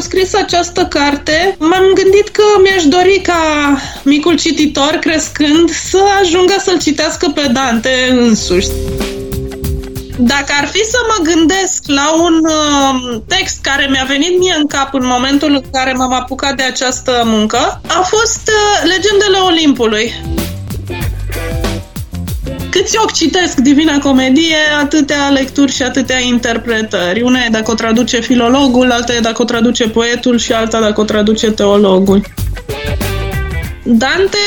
am scris această carte, m-am gândit că mi-aș dori ca micul cititor, crescând, să ajungă să-l citească pe Dante însuși. Dacă ar fi să mă gândesc la un uh, text care mi-a venit mie în cap în momentul în care m-am apucat de această muncă, a fost uh, Legendele Olimpului. Câți ochi citesc Divina Comedie, atâtea lecturi și atâtea interpretări. Una e dacă o traduce filologul, alta e dacă o traduce poetul și alta dacă o traduce teologul. Dante,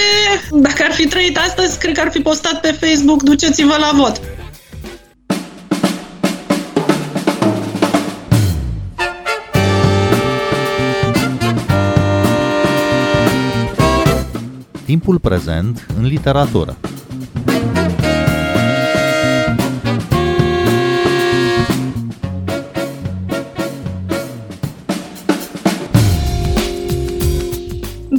dacă ar fi trăit astăzi, cred că ar fi postat pe Facebook Duceți-vă la vot. Timpul prezent în literatură.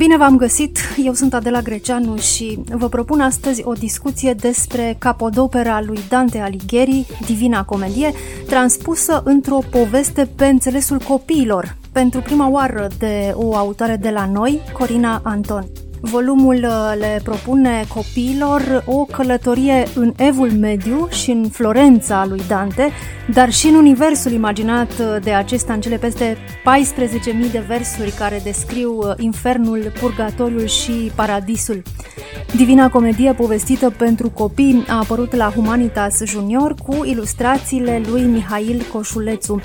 Bine v-am găsit, eu sunt Adela Greceanu și vă propun astăzi o discuție despre capodopera lui Dante Alighieri, Divina Comedie, transpusă într-o poveste pe înțelesul copiilor, pentru prima oară de o autoare de la noi, Corina Anton. Volumul uh, le propune copiilor o călătorie în Evul Mediu și în Florența lui Dante, dar și în universul imaginat uh, de acesta în cele peste 14.000 de versuri care descriu uh, infernul, purgatoriul și paradisul. Divina Comedie povestită pentru copii a apărut la Humanitas Junior cu ilustrațiile lui Mihail Coșulețu.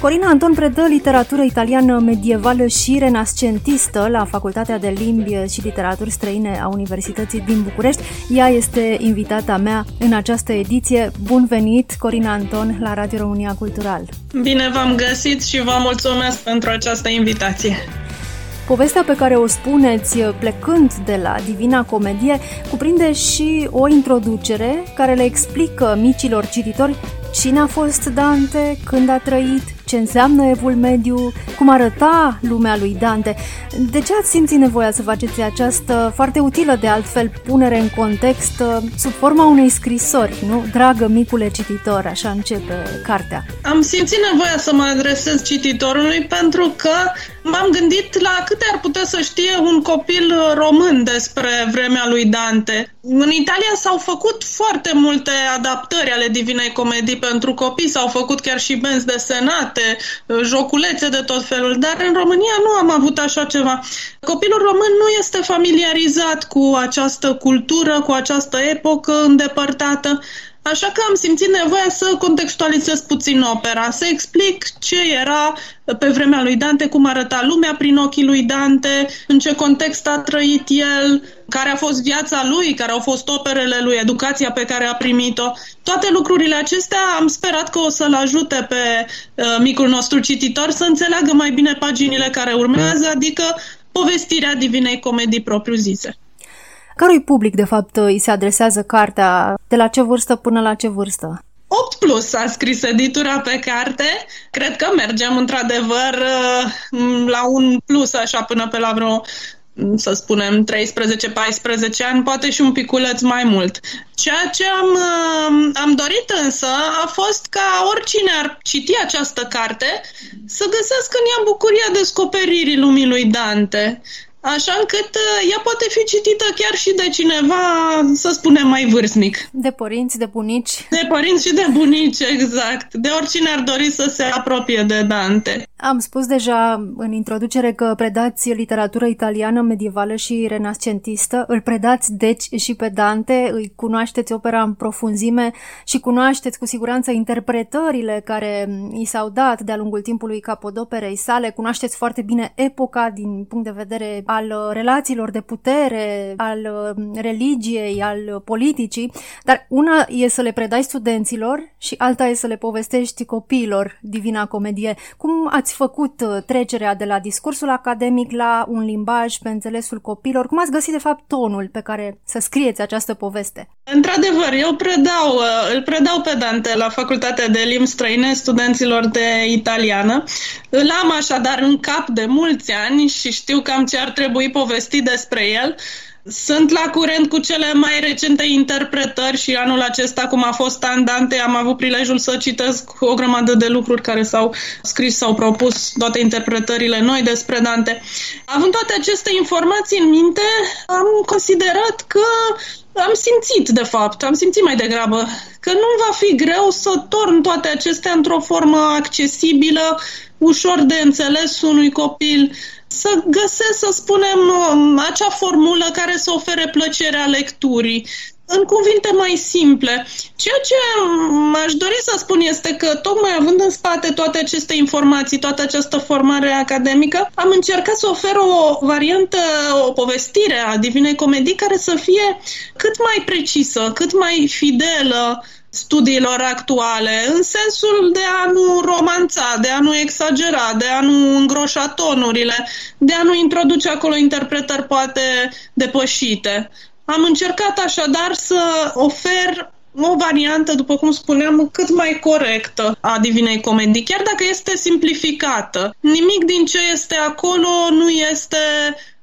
Corina Anton predă literatură italiană medievală și renascentistă la Facultatea de Limbi și Literaturi Străine a Universității din București. Ea este invitata mea în această ediție. Bun venit, Corina Anton, la Radio România Cultural. Bine v-am găsit și vă mulțumesc pentru această invitație. Povestea pe care o spuneți plecând de la Divina Comedie cuprinde și o introducere care le explică micilor cititori cine a fost Dante, când a trăit, ce înseamnă evul mediu, cum arăta lumea lui Dante. De ce ați simțit nevoia să faceți această foarte utilă de altfel punere în context uh, sub forma unei scrisori, nu? Dragă micule cititor, așa începe cartea. Am simțit nevoia să mă adresez cititorului pentru că m-am gândit la câte ar putea să știe un copil român despre vremea lui Dante. În Italia s-au făcut foarte multe adaptări ale Divinei Comedii pentru copii, s-au făcut chiar și benzi desenate, joculețe de tot felul, dar în România nu am avut așa ceva. Copilul român nu este familiarizat cu această cultură, cu această epocă îndepărtată. Așa că am simțit nevoia să contextualizez puțin opera, să explic ce era pe vremea lui Dante, cum arăta lumea prin ochii lui Dante, în ce context a trăit el, care a fost viața lui, care au fost operele lui, educația pe care a primit-o. Toate lucrurile acestea am sperat că o să-l ajute pe uh, micul nostru cititor să înțeleagă mai bine paginile care urmează, adică povestirea Divinei Comedii propriu-zise. Cărui public, de fapt, îi se adresează cartea? De la ce vârstă până la ce vârstă? 8 plus a scris editura pe carte. Cred că mergem într-adevăr uh, la un plus așa până pe la vreo să spunem 13-14 ani, poate și un piculeț mai mult. Ceea ce am, uh, am dorit însă a fost ca oricine ar citi această carte să găsească în ea bucuria descoperirii lumii lui Dante așa încât uh, ea poate fi citită chiar și de cineva, să spunem, mai vârstnic. De părinți, de bunici. De părinți și de bunici, exact. De oricine ar dori să se apropie de Dante. Am spus deja în introducere că predați literatură italiană medievală și renascentistă. Îl predați, deci, și pe Dante, îi cunoașteți opera în profunzime și cunoașteți cu siguranță interpretările care i s-au dat de-a lungul timpului capodoperei sale. Cunoașteți foarte bine epoca din punct de vedere al uh, relațiilor de putere, al uh, religiei, al politicii, dar una e să le predai studenților și alta e să le povestești copiilor Divina Comedie. Cum ați făcut uh, trecerea de la discursul academic la un limbaj pe înțelesul copiilor? Cum ați găsit, de fapt, tonul pe care să scrieți această poveste? Într-adevăr, eu predau, îl predau pe Dante la Facultatea de Limbi Străine studenților de italiană. Îl am așadar în cap de mulți ani și știu cam ce ar trebui povestit despre el. Sunt la curent cu cele mai recente interpretări și anul acesta, cum a fost Andante, am avut prilejul să citesc o grămadă de lucruri care s-au scris, s-au propus, toate interpretările noi despre Dante. Având toate aceste informații în minte, am considerat că am simțit, de fapt, am simțit mai degrabă că nu va fi greu să torn toate acestea într-o formă accesibilă, ușor de înțeles unui copil, să găsesc, să spunem, acea formulă care să ofere plăcerea lecturii, în cuvinte mai simple. Ceea ce aș dori să spun este că, tocmai având în spate toate aceste informații, toată această formare academică, am încercat să ofer o variantă, o povestire a Divinei Comedii care să fie cât mai precisă, cât mai fidelă studiilor actuale, în sensul de a nu romanța, de a nu exagera, de a nu îngroșa tonurile, de a nu introduce acolo interpretări poate depășite. Am încercat așadar să ofer o variantă, după cum spuneam, cât mai corectă a Divinei Comedii, chiar dacă este simplificată. Nimic din ce este acolo nu este,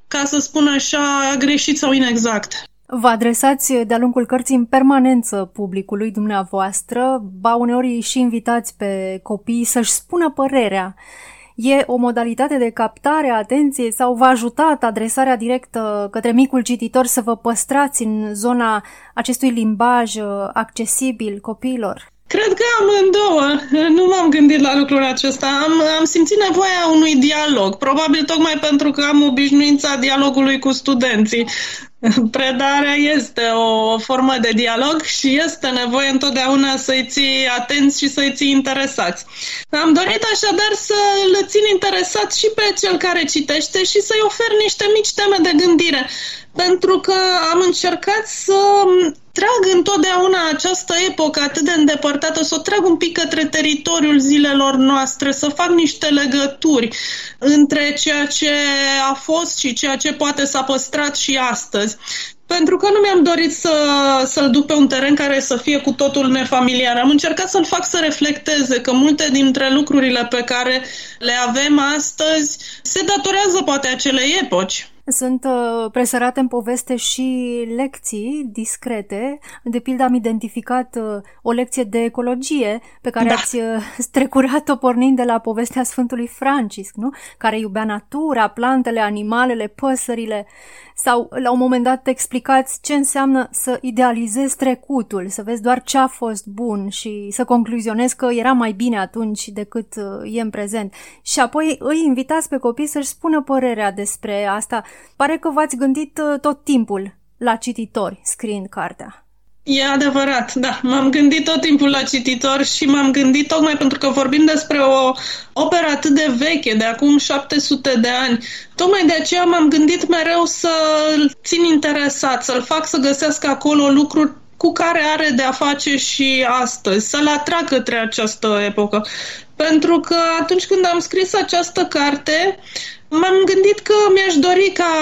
ca să spun așa, greșit sau inexact. Vă adresați de-a lungul cărții în permanență publicului dumneavoastră, ba uneori și invitați pe copii să-și spună părerea. E o modalitate de captare a atenției sau v-a ajutat adresarea directă către micul cititor să vă păstrați în zona acestui limbaj accesibil copiilor? Cred că amândouă. Nu m-am gândit la lucrul acesta. Am, am simțit nevoia unui dialog. Probabil tocmai pentru că am obișnuința dialogului cu studenții. Predarea este o formă de dialog și este nevoie întotdeauna să-i ții atenți și să-i ții interesați. Am dorit așadar să îl țin interesat și pe cel care citește și să-i ofer niște mici teme de gândire pentru că am încercat să trag întotdeauna această epocă atât de îndepărtată, să o trag un pic către teritoriul zilelor noastre, să fac niște legături între ceea ce a fost și ceea ce poate s-a păstrat și astăzi. Pentru că nu mi-am dorit să, să-l duc pe un teren care să fie cu totul nefamiliar. Am încercat să-l fac să reflecteze că multe dintre lucrurile pe care le avem astăzi se datorează poate acelei epoci. Sunt uh, presărate în poveste și lecții discrete. De pildă am identificat uh, o lecție de ecologie pe care da. ați uh, strecurat-o pornind de la povestea Sfântului Francisc, nu? Care iubea natura, plantele, animalele, păsările. Sau la un moment dat explicați ce înseamnă să idealizezi trecutul, să vezi doar ce a fost bun și să concluzionezi că era mai bine atunci decât uh, e în prezent. Și apoi îi invitați pe copii să-și spună părerea despre asta. Pare că v-ați gândit uh, tot timpul la cititori scriind cartea. E adevărat, da. M-am gândit tot timpul la cititor și m-am gândit tocmai pentru că vorbim despre o operă atât de veche, de acum 700 de ani. Tocmai de aceea m-am gândit mereu să-l țin interesat, să-l fac să găsească acolo lucruri cu care are de a face și astăzi, să-l atrag către această epocă. Pentru că atunci când am scris această carte, M-am gândit că mi-aș dori ca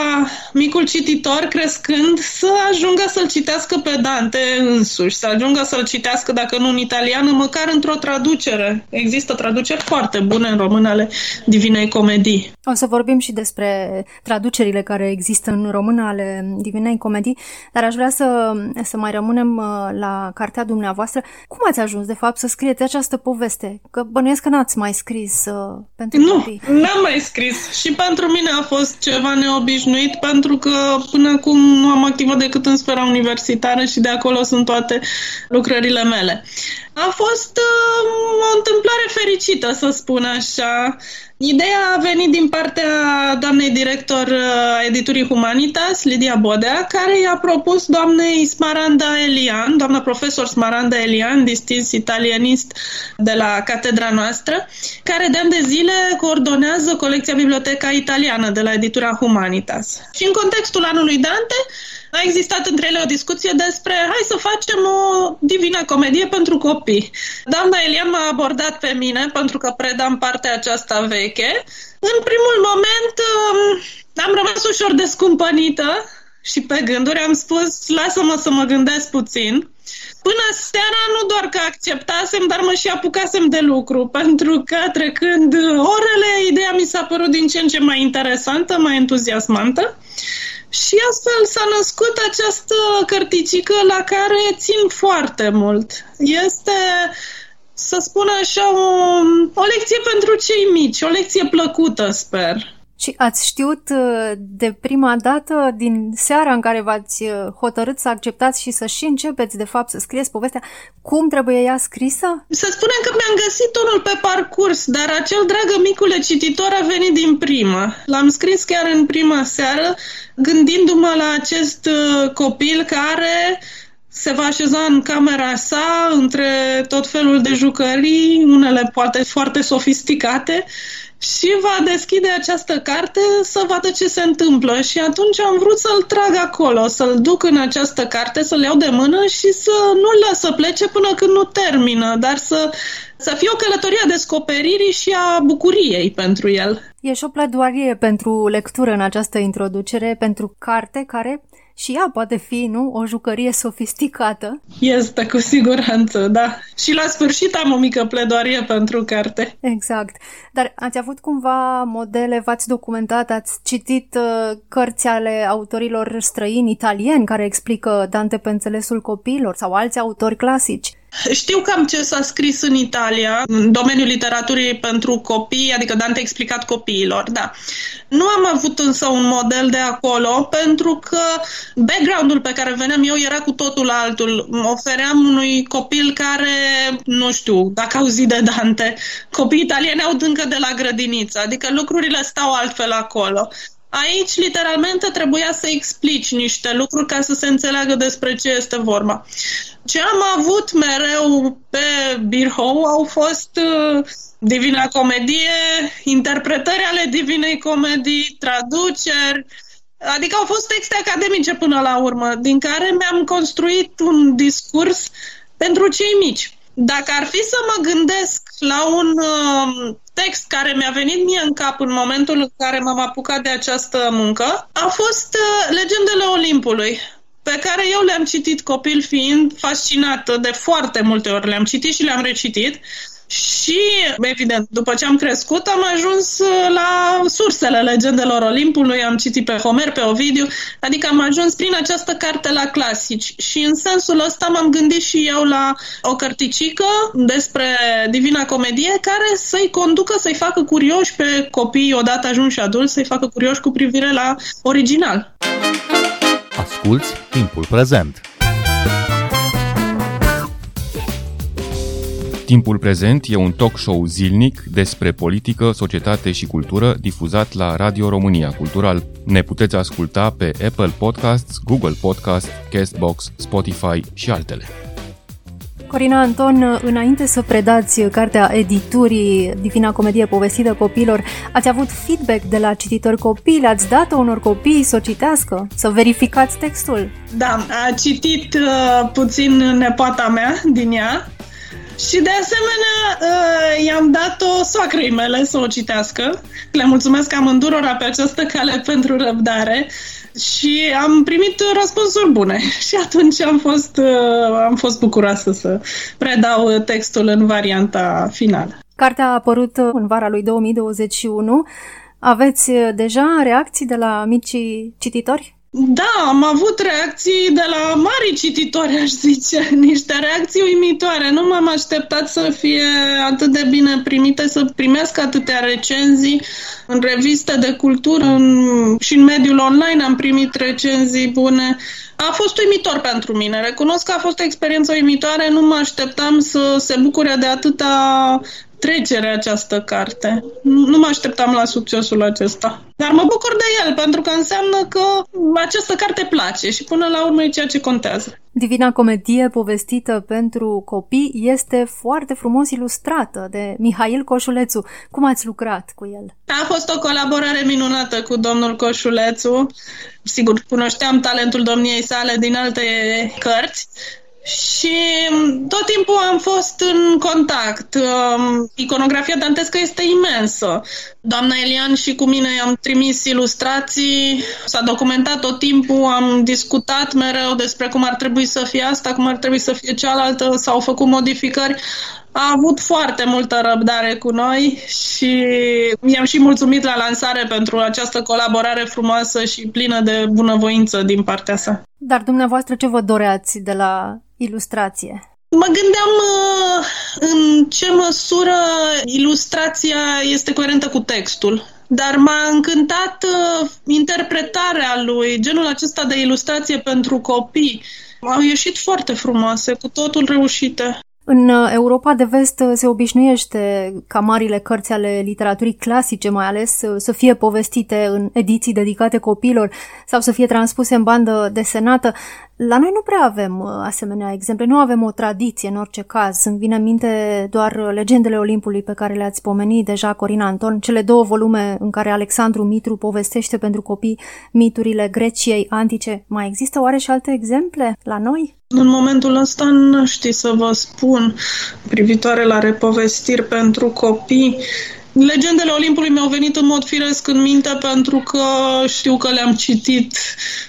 micul cititor, crescând, să ajungă să-l citească pe Dante însuși, să ajungă să-l citească, dacă nu în italiană, măcar într-o traducere. Există traduceri foarte bune în română ale Divinei Comedii. O să vorbim și despre traducerile care există în română ale Divinei Comedii, dar aș vrea să, să mai rămânem uh, la cartea dumneavoastră. Cum ați ajuns, de fapt, să scrieți această poveste? Că bănuiesc că n-ați mai scris uh, pentru nu, copii. Nu, n-am mai scris și pentru mine a fost ceva neobișnuit pentru că până acum nu am activat decât în sfera universitară și de acolo sunt toate lucrările mele. A fost uh, o întâmplare fericită, să spun așa. Ideea a venit din partea doamnei director a uh, editurii Humanitas, Lidia Bodea, care i-a propus doamnei Smaranda Elian, doamna profesor Smaranda Elian, distins italianist de la catedra noastră, care de ani de zile coordonează colecția Biblioteca Italiană de la editura Humanitas. Și în contextul anului Dante, a existat între ele o discuție despre hai să facem o divină comedie pentru copii. Doamna Elian m-a abordat pe mine pentru că predam partea aceasta veche. În primul moment um, am rămas ușor descumpănită și pe gânduri am spus lasă-mă să mă gândesc puțin. Până seara nu doar că acceptasem, dar mă și apucasem de lucru, pentru că trecând orele, ideea mi s-a părut din ce în ce mai interesantă, mai entuziasmantă Și astfel s-a născut această cărticică la care țin foarte mult. Este, să spun așa, o, o lecție pentru cei mici, o lecție plăcută, sper. Și ați știut uh, de prima dată, din seara în care v-ați uh, hotărât să acceptați și să și începeți, de fapt, să scrieți povestea, cum trebuie ea scrisă? Să spunem că mi-am găsit unul pe parcurs, dar acel dragă micule cititor a venit din prima. L-am scris chiar în prima seară, gândindu-mă la acest uh, copil care se va așeza în camera sa între tot felul de jucării, unele poate foarte sofisticate, și va deschide această carte să vadă ce se întâmplă. Și atunci am vrut să-l trag acolo, să-l duc în această carte, să-l iau de mână și să nu-l las să plece până când nu termină, dar să, să fie o călătorie a descoperirii și a bucuriei pentru el. E și o pledoarie pentru lectură în această introducere, pentru carte care și ea poate fi, nu, o jucărie sofisticată. Este, cu siguranță, da. Și la sfârșit am o mică pledoarie pentru carte. Exact. Dar ați avut cumva modele, v-ați documentat, ați citit uh, cărți ale autorilor străini italieni care explică Dante pe înțelesul copiilor sau alți autori clasici? Știu cam ce s-a scris în Italia, în domeniul literaturii pentru copii, adică Dante explicat copiilor, da. Nu am avut însă un model de acolo, pentru că background-ul pe care veneam eu era cu totul altul. Ofeream unui copil care, nu știu, dacă auzi de Dante, copiii italieni au încă de la grădiniță, adică lucrurile stau altfel acolo. Aici, literalmente, trebuia să explici niște lucruri ca să se înțeleagă despre ce este vorba. Ce am avut mereu pe Birhou au fost uh, Divina Comedie, interpretări ale Divinei Comedii, traduceri, adică au fost texte academice până la urmă, din care mi-am construit un discurs pentru cei mici. Dacă ar fi să mă gândesc la un uh, text care mi-a venit mie în cap în momentul în care m-am apucat de această muncă, a fost uh, Legendele Olimpului pe care eu le-am citit copil fiind fascinată de foarte multe ori. Le-am citit și le-am recitit și, evident, după ce am crescut, am ajuns uh, la sursele legendelor Olimpului, am citit pe Homer, pe Ovidiu, adică am ajuns prin această carte la clasici. Și în sensul ăsta m-am gândit și eu la o cărticică despre Divina Comedie care să-i conducă, să-i facă curioși pe copii odată ajunși adulți, să-i facă curioși cu privire la original. Asculți timpul prezent! Timpul prezent e un talk show zilnic despre politică, societate și cultură difuzat la Radio România Cultural. Ne puteți asculta pe Apple Podcasts, Google Podcasts, Castbox, Spotify și altele. Corina Anton, înainte să predați cartea editurii Divina Comedie povestită copilor, ați avut feedback de la cititori copii? Le-ați dat unor copii să o citească, să verificați textul? Da, a citit uh, puțin nepoata mea din ea și de asemenea, uh, i-am dat-o soacrei mele să o citească. Le mulțumesc amândurora pe această cale pentru răbdare și am primit răspunsuri bune. Și atunci am fost, uh, am fost bucuroasă să predau textul în varianta finală. Cartea a apărut în vara lui 2021. Aveți deja reacții de la micii cititori? Da, am avut reacții de la mari cititori, aș zice, niște reacții uimitoare. Nu m-am așteptat să fie atât de bine primite, să primească atâtea recenzii în reviste de cultură în, și în mediul online am primit recenzii bune. A fost uimitor pentru mine. Recunosc că a fost o experiență uimitoare. Nu mă așteptam să se bucure de atâta trecere această carte. Nu mă așteptam la succesul acesta. Dar mă bucur de el, pentru că înseamnă că această carte place și până la urmă e ceea ce contează. Divina Comedie povestită pentru copii este foarte frumos ilustrată de Mihail Coșulețu. Cum ați lucrat cu el? A fost o colaborare minunată cu domnul Coșulețu. Sigur, cunoșteam talentul domniei sale din alte cărți, și mm, tot timpul am fost în contact. Um, iconografia dantescă este imensă. Doamna Elian și cu mine am trimis ilustrații, s-a documentat tot timpul, am discutat mereu despre cum ar trebui să fie asta, cum ar trebui să fie cealaltă, s-au făcut modificări. A avut foarte multă răbdare cu noi și i-am și mulțumit la lansare pentru această colaborare frumoasă și plină de bunăvoință din partea sa. Dar dumneavoastră ce vă doreați de la ilustrație? Mă gândeam uh, în ce măsură ilustrația este coerentă cu textul. Dar m-a încântat uh, interpretarea lui, genul acesta de ilustrație pentru copii. Au ieșit foarte frumoase, cu totul reușite. În uh, Europa de vest uh, se obișnuiește ca marile cărți ale literaturii clasice, mai ales, uh, să fie povestite în ediții dedicate copilor sau să fie transpuse în bandă desenată. La noi nu prea avem asemenea exemple, nu avem o tradiție în orice caz. Îmi vine în minte doar legendele Olimpului pe care le-ați pomenit deja, Corina Anton, cele două volume în care Alexandru Mitru povestește pentru copii miturile Greciei antice. Mai există oare și alte exemple la noi? În momentul ăsta nu știu să vă spun privitoare la repovestiri pentru copii. Legendele Olimpului mi-au venit în mod firesc în minte pentru că știu că le-am citit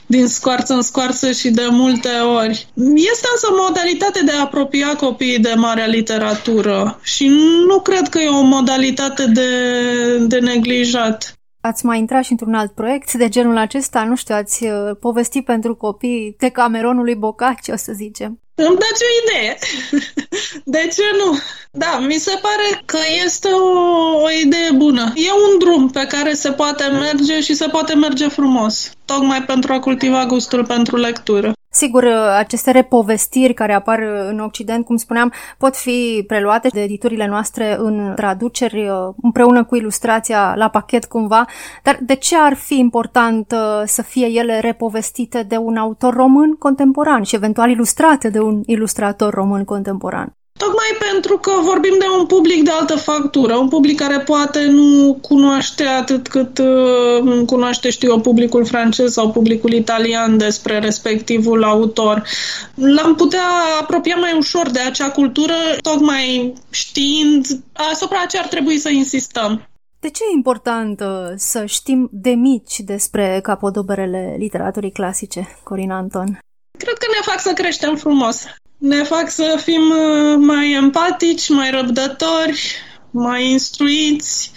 din scoarță în scoarță și de multe ori. Este însă modalitate de a apropia copiii de marea literatură și nu cred că e o modalitate de, de neglijat. Ați mai intrat și într-un alt proiect de genul acesta? Nu știu, ați uh, povestit pentru copii de Cameronului Bocaci, o să zicem. Îmi dați o idee. De ce nu? Da, mi se pare că este o, o idee bună. E un drum pe care se poate merge și se poate merge frumos, tocmai pentru a cultiva gustul pentru lectură. Sigur, aceste repovestiri care apar în Occident, cum spuneam, pot fi preluate de editurile noastre în traduceri împreună cu ilustrația la pachet cumva, dar de ce ar fi important uh, să fie ele repovestite de un autor român contemporan și eventual ilustrate de un ilustrator român contemporan? Tocmai pentru că vorbim de un public de altă factură, un public care poate nu cunoaște atât cât uh, cunoaște, știu eu, publicul francez sau publicul italian despre respectivul autor. L-am putea apropia mai ușor de acea cultură, tocmai știind asupra ce ar trebui să insistăm. De ce e important uh, să știm de mici despre capodoberele literaturii clasice, Corina Anton? Cred că ne fac să creștem frumos ne fac să fim uh, mai empatici, mai răbdători, mai instruiți.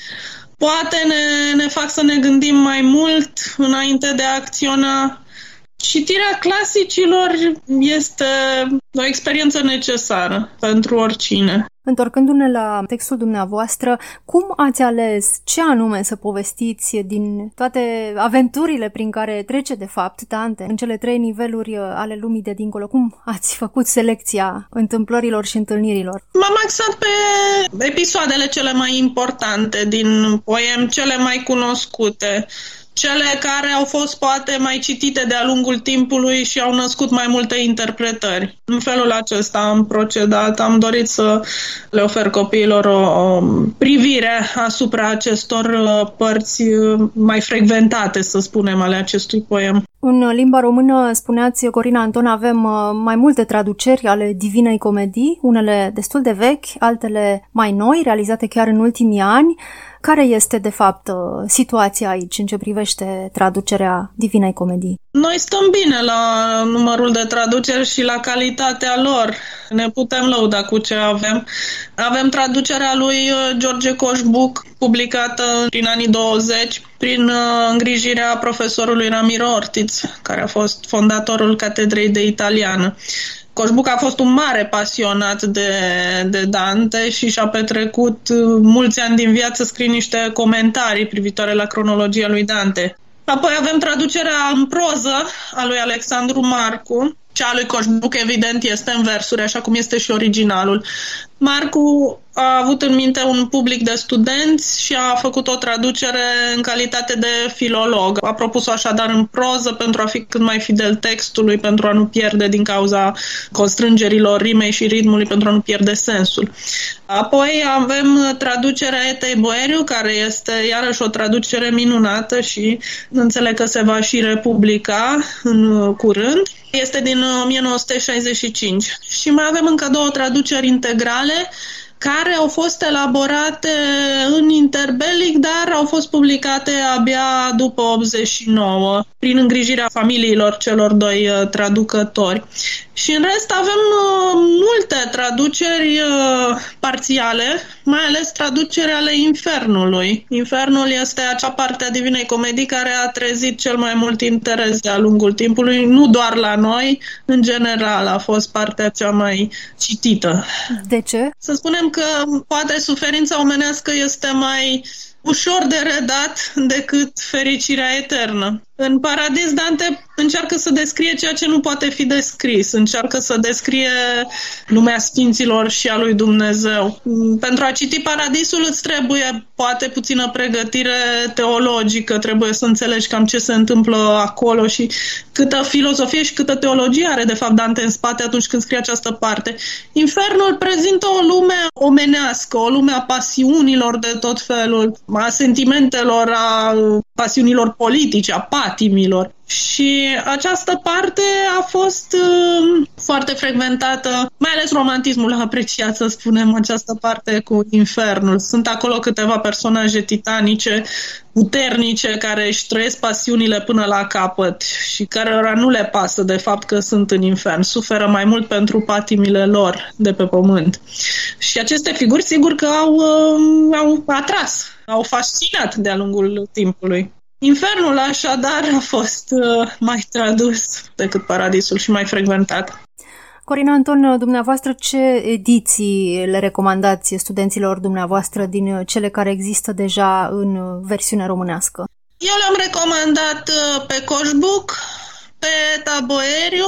Poate ne, ne fac să ne gândim mai mult înainte de a acționa. Citirea clasicilor este o experiență necesară pentru oricine. Întorcându-ne la textul dumneavoastră, cum ați ales ce anume să povestiți din toate aventurile prin care trece de fapt Dante în cele trei niveluri uh, ale lumii de dincolo? Cum ați făcut selecția întâmplărilor și întâlnirilor? M-am axat pe episoadele cele mai importante din poem, cele mai cunoscute cele care au fost poate mai citite de-a lungul timpului și au născut mai multe interpretări. În felul acesta am procedat, am dorit să le ofer copiilor o, o privire asupra acestor uh, părți uh, mai frecventate, să spunem, ale acestui poem. În limba română, spuneați, Corina Anton, avem uh, mai multe traduceri ale Divinei Comedii, unele destul de vechi, altele mai noi, realizate chiar în ultimii ani. Care este, de fapt, uh, situația aici în ce privește traducerea Divinei Comedii? Noi stăm bine la numărul de traduceri și la calitatea lor. Ne putem lăuda cu ce avem. Avem traducerea lui uh, George Coșbuc, publicată prin anii 20, prin uh, îngrijirea profesorului Ramiro Ortiz, care a fost fondatorul Catedrei de Italiană. Coșbuc a fost un mare pasionat de, de Dante și și-a petrecut uh, mulți ani din viață scrie niște comentarii privitoare la cronologia lui Dante. Apoi avem traducerea în proză a lui Alexandru Marcu, cea a lui Coșbuc, evident, este în versuri, așa cum este și originalul. Marcu a avut în minte un public de studenți și a făcut o traducere în calitate de filolog. A propus-o așadar în proză pentru a fi cât mai fidel textului, pentru a nu pierde din cauza constrângerilor rimei și ritmului, pentru a nu pierde sensul. Apoi avem traducerea Etei Boeriu, care este iarăși o traducere minunată și înțeleg că se va și republica în curând. Este din 1965. Și mai avem încă două traduceri integrale care au fost elaborate în interbelic, dar au fost publicate abia după 89, prin îngrijirea familiilor celor doi uh, traducători. Și în rest avem uh, multe traduceri uh, parțiale, mai ales traduceri ale Infernului. Infernul este acea parte a Divinei Comedii care a trezit cel mai mult interes de-a lungul timpului, nu doar la noi, în general a fost partea cea mai citită. De ce? Să spunem că poate suferința omenească este mai ușor de redat decât fericirea eternă. În Paradis, Dante încearcă să descrie ceea ce nu poate fi descris, încearcă să descrie lumea sfinților și a lui Dumnezeu. Pentru a citi Paradisul îți trebuie poate puțină pregătire teologică, trebuie să înțelegi cam ce se întâmplă acolo și câtă filozofie și câtă teologie are de fapt Dante în spate atunci când scrie această parte. Infernul prezintă o lume omenească, o lume a pasiunilor de tot felul, a sentimentelor, a pasiunilor politice, a patimilor. Și această parte a fost uh, foarte frecventată, mai ales romantismul a apreciat, să spunem, această parte cu infernul. Sunt acolo câteva personaje titanice, puternice, care își trăiesc pasiunile până la capăt și care nu le pasă de fapt că sunt în infern. Suferă mai mult pentru patimile lor de pe pământ. Și aceste figuri, sigur că au, uh, au atras, au fascinat de-a lungul timpului. Infernul, așadar, a fost uh, mai tradus decât Paradisul și mai frecventat. Corina Anton, dumneavoastră ce ediții le recomandați studenților dumneavoastră din cele care există deja în versiune românească? Eu le-am recomandat uh, pe Coșbuc, pe Taboeriu.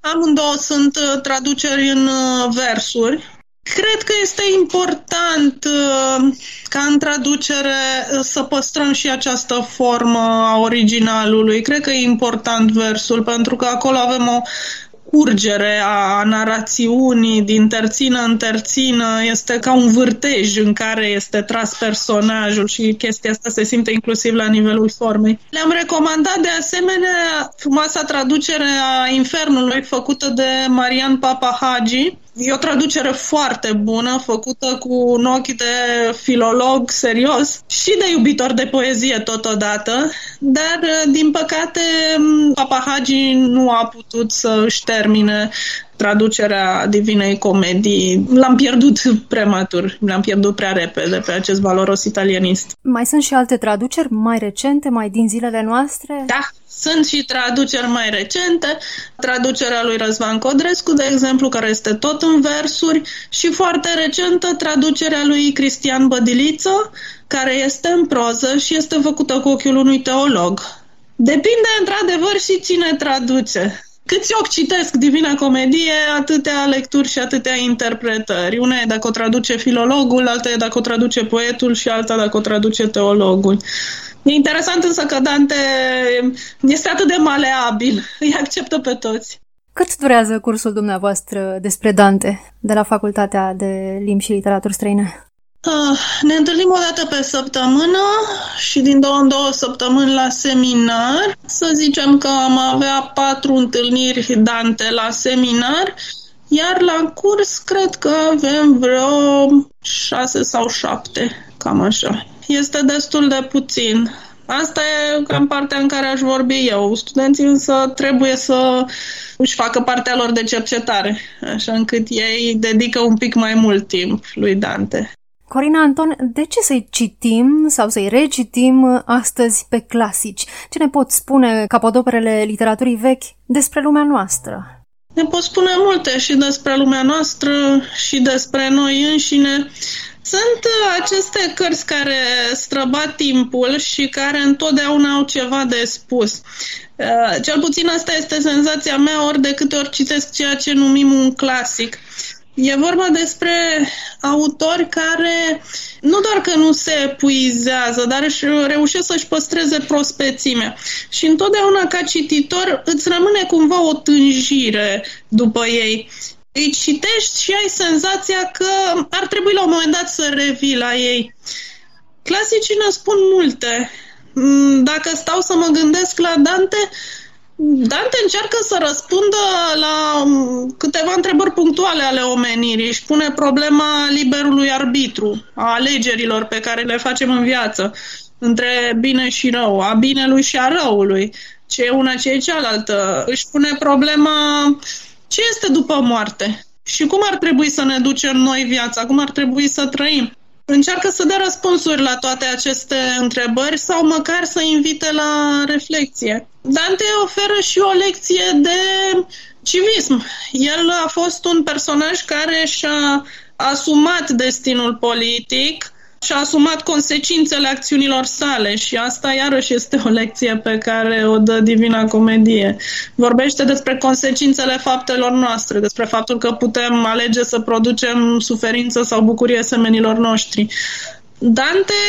Amândouă sunt uh, traduceri în versuri, Cred că este important uh, ca în traducere uh, să păstrăm și această formă a originalului. Cred că e important versul, pentru că acolo avem o curgere a narațiunii din terțină în terțină este ca un vârtej în care este tras personajul și chestia asta se simte inclusiv la nivelul formei. Le-am recomandat de asemenea frumoasa traducere a Infernului făcută de Marian Papahagi, E o traducere foarte bună, făcută cu un ochi de filolog serios și de iubitor de poezie totodată, dar, din păcate, Papahagi nu a putut să își termine traducerea Divinei Comedii. L-am pierdut prematur, l-am pierdut prea repede pe acest valoros italianist. Mai sunt și alte traduceri mai recente, mai din zilele noastre? Da, sunt și traduceri mai recente, traducerea lui Răzvan Codrescu, de exemplu, care este tot în versuri, și foarte recentă traducerea lui Cristian Bădiliță, care este în proză și este făcută cu ochiul unui teolog. Depinde, într-adevăr, și cine traduce. Câți ochi citesc Divina Comedie, atâtea lecturi și atâtea interpretări. Una e dacă o traduce filologul, alta e dacă o traduce poetul și alta dacă o traduce teologul. E interesant însă că Dante este atât de maleabil, îi acceptă pe toți. Cât durează cursul dumneavoastră despre Dante de la Facultatea de Limbi și Literaturi Străine? Uh, ne întâlnim o dată pe săptămână și din două în două săptămâni la seminar. Să zicem că am avea patru întâlniri Dante la seminar, iar la curs cred că avem vreo șase sau șapte, cam așa. Este destul de puțin. Asta e cam partea în care aș vorbi eu. Studenții însă trebuie să își facă partea lor de cercetare, așa încât ei dedică un pic mai mult timp lui Dante. Corina Anton, de ce să-i citim sau să-i recitim astăzi pe clasici? Ce ne pot spune capodoperele literaturii vechi despre lumea noastră? Ne pot spune multe și despre lumea noastră și despre noi înșine. Sunt aceste cărți care străbat timpul și care întotdeauna au ceva de spus. Cel puțin asta este senzația mea ori de câte ori citesc ceea ce numim un clasic. E vorba despre autori care nu doar că nu se epuizează, dar își reușesc să-și păstreze prospețimea. Și întotdeauna ca cititor îți rămâne cumva o tânjire după ei. Îi citești și ai senzația că ar trebui la un moment dat să revii la ei. Clasicii ne spun multe. Mm, dacă stau să mă gândesc la Dante, Dante încearcă să răspundă la um, câteva întrebări punctuale ale omenirii. Își pune problema liberului arbitru, a alegerilor pe care le facem în viață, între bine și rău, a binelui și a răului, ce e una, ce e cealaltă. Își pune problema ce este după moarte și cum ar trebui să ne ducem noi viața, cum ar trebui să trăim. Încearcă să dea răspunsuri la toate aceste întrebări sau măcar să invite la reflexie. Dante oferă și o lecție de civism. El a fost un personaj care și-a asumat destinul politic, și-a asumat consecințele acțiunilor sale și asta iarăși este o lecție pe care o dă Divina Comedie. Vorbește despre consecințele faptelor noastre, despre faptul că putem alege să producem suferință sau bucurie semenilor noștri. Dante,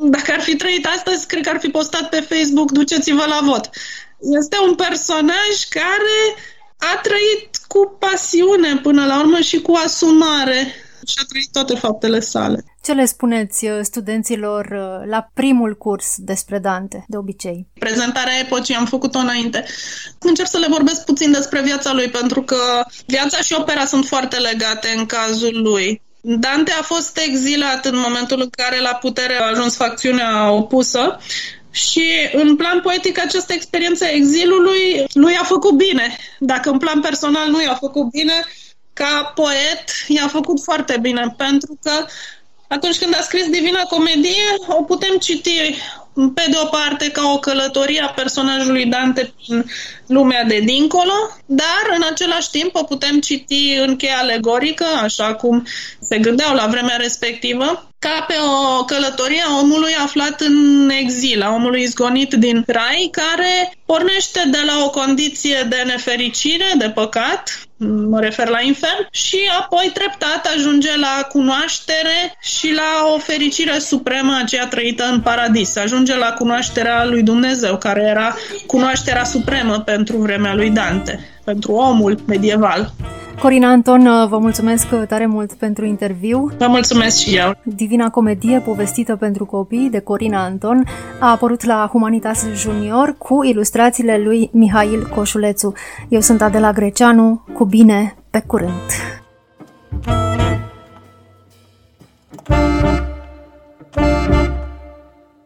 dacă ar fi trăit astăzi, cred că ar fi postat pe Facebook duceți-vă la vot. Este un personaj care a trăit cu pasiune până la urmă și cu asumare și a trăit toate faptele sale. Ce le spuneți uh, studenților uh, la primul curs despre Dante, de obicei? Prezentarea epocii am făcut-o înainte. Încerc să le vorbesc puțin despre viața lui, pentru că viața și opera sunt foarte legate în cazul lui. Dante a fost exilat în momentul în care la putere a ajuns facțiunea opusă și în plan poetic această experiență a exilului lui a făcut bine. Dacă în plan personal nu i-a făcut bine, ca poet i-a făcut foarte bine, pentru că atunci când a scris Divina Comedie, o putem citi pe de o parte ca o călătorie a personajului Dante prin lumea de dincolo, dar în același timp o putem citi în cheia alegorică, așa cum se gândeau la vremea respectivă, ca pe o călătorie a omului aflat în exil, a omului izgonit din rai, care pornește de la o condiție de nefericire, de păcat, mă refer la infern, și apoi treptat ajunge la cunoaștere și la o fericire supremă aceea trăită în paradis. Ajunge la cunoașterea lui Dumnezeu, care era cunoașterea supremă pentru vremea lui Dante, pentru omul medieval. Corina Anton, uh, vă mulțumesc uh, tare mult pentru interviu. Vă mulțumesc și eu. Divina Comedie, povestită pentru copii de Corina Anton, a apărut la Humanitas Junior cu ilustrațiile lui Mihail Coșulețu. Eu sunt Adela Greceanu, cu bine, pe curând! thank you